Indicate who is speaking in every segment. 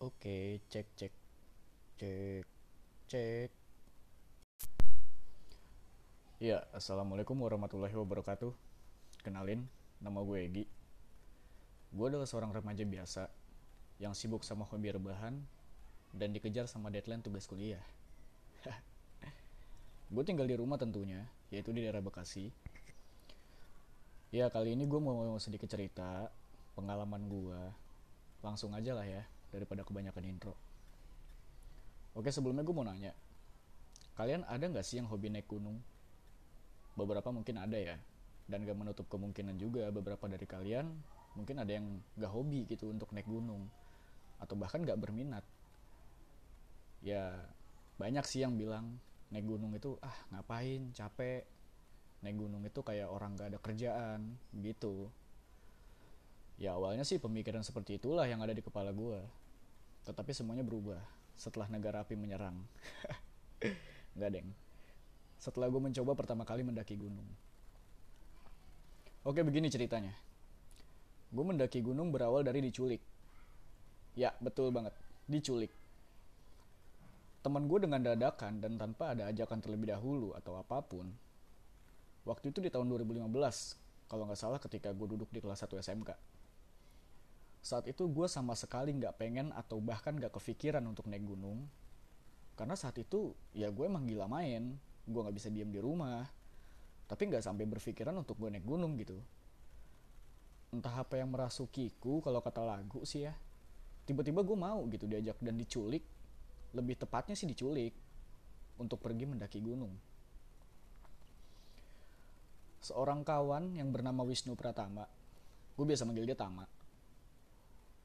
Speaker 1: Oke, cek cek cek cek. Ya, assalamualaikum warahmatullahi wabarakatuh. Kenalin, nama gue Egi. Gue adalah seorang remaja biasa yang sibuk sama hobi rebahan dan dikejar sama deadline tugas kuliah. gue tinggal di rumah tentunya, yaitu di daerah Bekasi. Ya, kali ini gue mau sedikit cerita pengalaman gue. Langsung aja lah ya, daripada kebanyakan intro. Oke, sebelumnya gue mau nanya. Kalian ada nggak sih yang hobi naik gunung? Beberapa mungkin ada ya. Dan gak menutup kemungkinan juga beberapa dari kalian mungkin ada yang gak hobi gitu untuk naik gunung. Atau bahkan gak berminat. Ya, banyak sih yang bilang naik gunung itu ah ngapain capek naik gunung itu kayak orang gak ada kerjaan gitu ya awalnya sih pemikiran seperti itulah yang ada di kepala gue tetapi semuanya berubah setelah negara api menyerang. Nggak deng. Setelah gue mencoba pertama kali mendaki gunung. Oke begini ceritanya. Gue mendaki gunung berawal dari diculik. Ya betul banget. Diculik. Teman gue dengan dadakan dan tanpa ada ajakan terlebih dahulu atau apa pun waktu itu di tahun 2015 kalau nggak salah ketika gue duduk di kelas 1 SMK saat itu gue sama sekali nggak pengen atau bahkan nggak kepikiran untuk naik gunung. Karena saat itu ya gue emang gila main. Gue nggak bisa diam di rumah. Tapi nggak sampai berpikiran untuk gue naik gunung gitu. Entah apa yang merasukiku kalau kata lagu sih ya tiba-tiba gue mau gitu diajak dan diculik. Lebih tepatnya sih diculik untuk pergi mendaki gunung. Seorang kawan yang bernama Wisnu Pratama, gue biasa manggil dia Tama.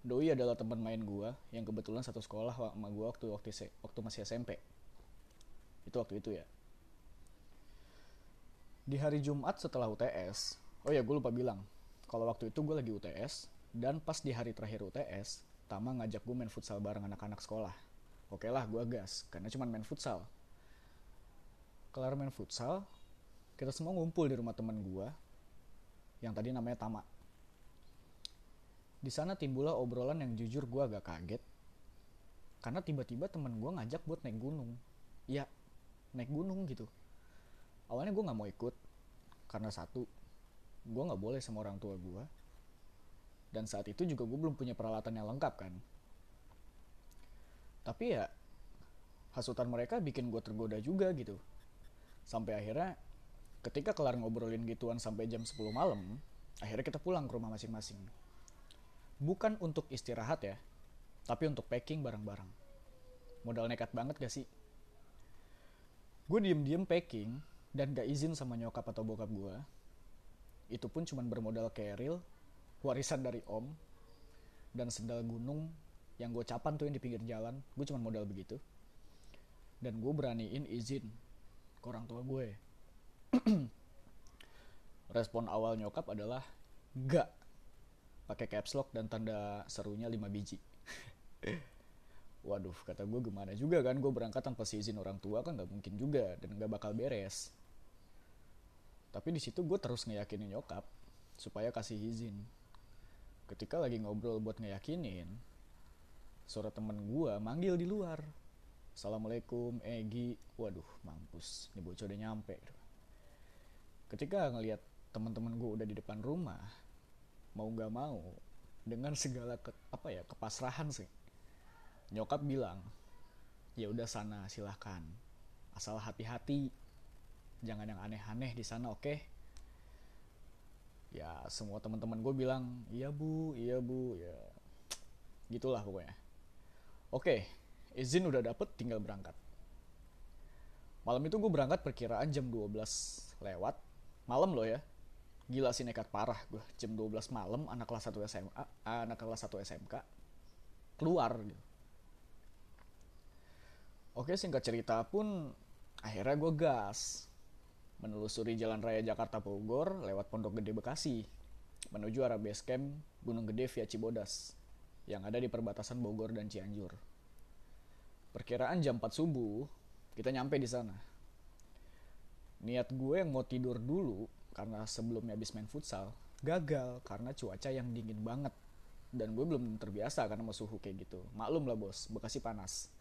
Speaker 1: Doi adalah teman main gue yang kebetulan satu sekolah sama gue waktu waktu waktu masih SMP. Itu waktu itu ya. Di hari Jumat setelah UTS, oh ya gue lupa bilang, kalau waktu itu gue lagi UTS dan pas di hari terakhir UTS, Tama ngajak gue main futsal bareng anak-anak sekolah oke lah gue gas karena cuma main futsal kelar main futsal kita semua ngumpul di rumah teman gue yang tadi namanya Tama di sana timbullah obrolan yang jujur gue agak kaget. Karena tiba-tiba teman gue ngajak buat naik gunung. Ya naik gunung gitu. Awalnya gue nggak mau ikut karena satu gue nggak boleh sama orang tua gue dan saat itu juga gue belum punya peralatan yang lengkap kan. Tapi ya hasutan mereka bikin gue tergoda juga gitu. Sampai akhirnya ketika kelar ngobrolin gituan sampai jam 10 malam akhirnya kita pulang ke rumah masing-masing bukan untuk istirahat ya tapi untuk packing barang-barang. Modal nekat banget gak sih? Gue diem-diem packing dan gak izin sama nyokap atau bokap gue itu pun cuma bermodal keril warisan dari om dan sendal gunung yang gue capan tuh yang di pinggir jalan. Gue cuma modal begitu. Dan gue beraniin izin ke orang tua gue respon awal nyokap adalah gak pakai caps lock dan tanda serunya 5 biji. Waduh kata gue gimana juga kan gue berangkat tanpa si izin orang tua kan nggak mungkin juga dan nggak bakal beres. Tapi di situ gue terus ngeyakinin nyokap supaya kasih izin. Ketika lagi ngobrol buat ngeyakinin suara temen gue manggil di luar. Assalamualaikum Egi. Waduh mampus ini bocah udah nyampe. Ketika ngelihat teman-teman gue udah di depan rumah mau nggak mau dengan segala ke, apa ya kepasrahan sih. Nyokap bilang ya udah sana silahkan. Asal hati-hati jangan yang aneh-aneh di sana oke? Okay? ya semua teman-teman gue bilang iya bu iya bu ya. Gitulah pokoknya. Oke izin udah dapet tinggal berangkat. Malam itu gue berangkat perkiraan jam 12 lewat. Malam loh ya gila sih nekat parah gue jam 12 malam anak kelas 1 SMA anak kelas 1 SMK keluar gitu oke singkat cerita pun akhirnya gue gas menelusuri jalan raya Jakarta Bogor lewat Pondok Gede Bekasi menuju arah base camp Gunung Gede via Cibodas yang ada di perbatasan Bogor dan Cianjur. Perkiraan jam 4 subuh, kita nyampe di sana. Niat gue yang mau tidur dulu karena sebelumnya habis main futsal, gagal. karena cuaca yang dingin banget. dan gue belum terbiasa karena sama suhu kayak gitu. Maklum lah bos bekasi panas.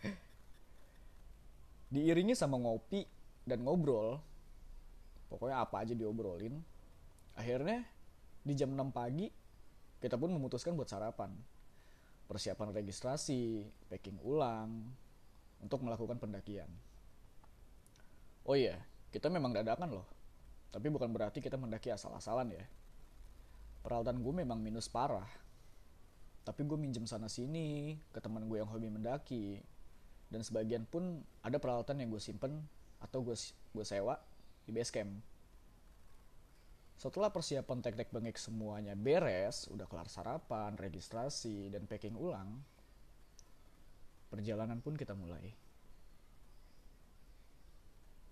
Speaker 1: Diiringi sama ngopi dan ngobrol. Pokoknya apa aja diobrolin. Akhirnya di jam 6 pagi kita pun memutuskan buat sarapan. Persiapan registrasi packing ulang untuk melakukan pendakian. Oh iya kita memang dadakan loh tapi bukan berarti kita mendaki asal-asalan ya. Peralatan gue memang minus parah. Tapi gue minjem sana sini ke teman gue yang hobi mendaki. Dan sebagian pun ada peralatan yang gue simpen atau gue gue sewa di base camp. Setelah persiapan teknik bengek semuanya beres udah kelar sarapan registrasi dan packing ulang perjalanan pun kita mulai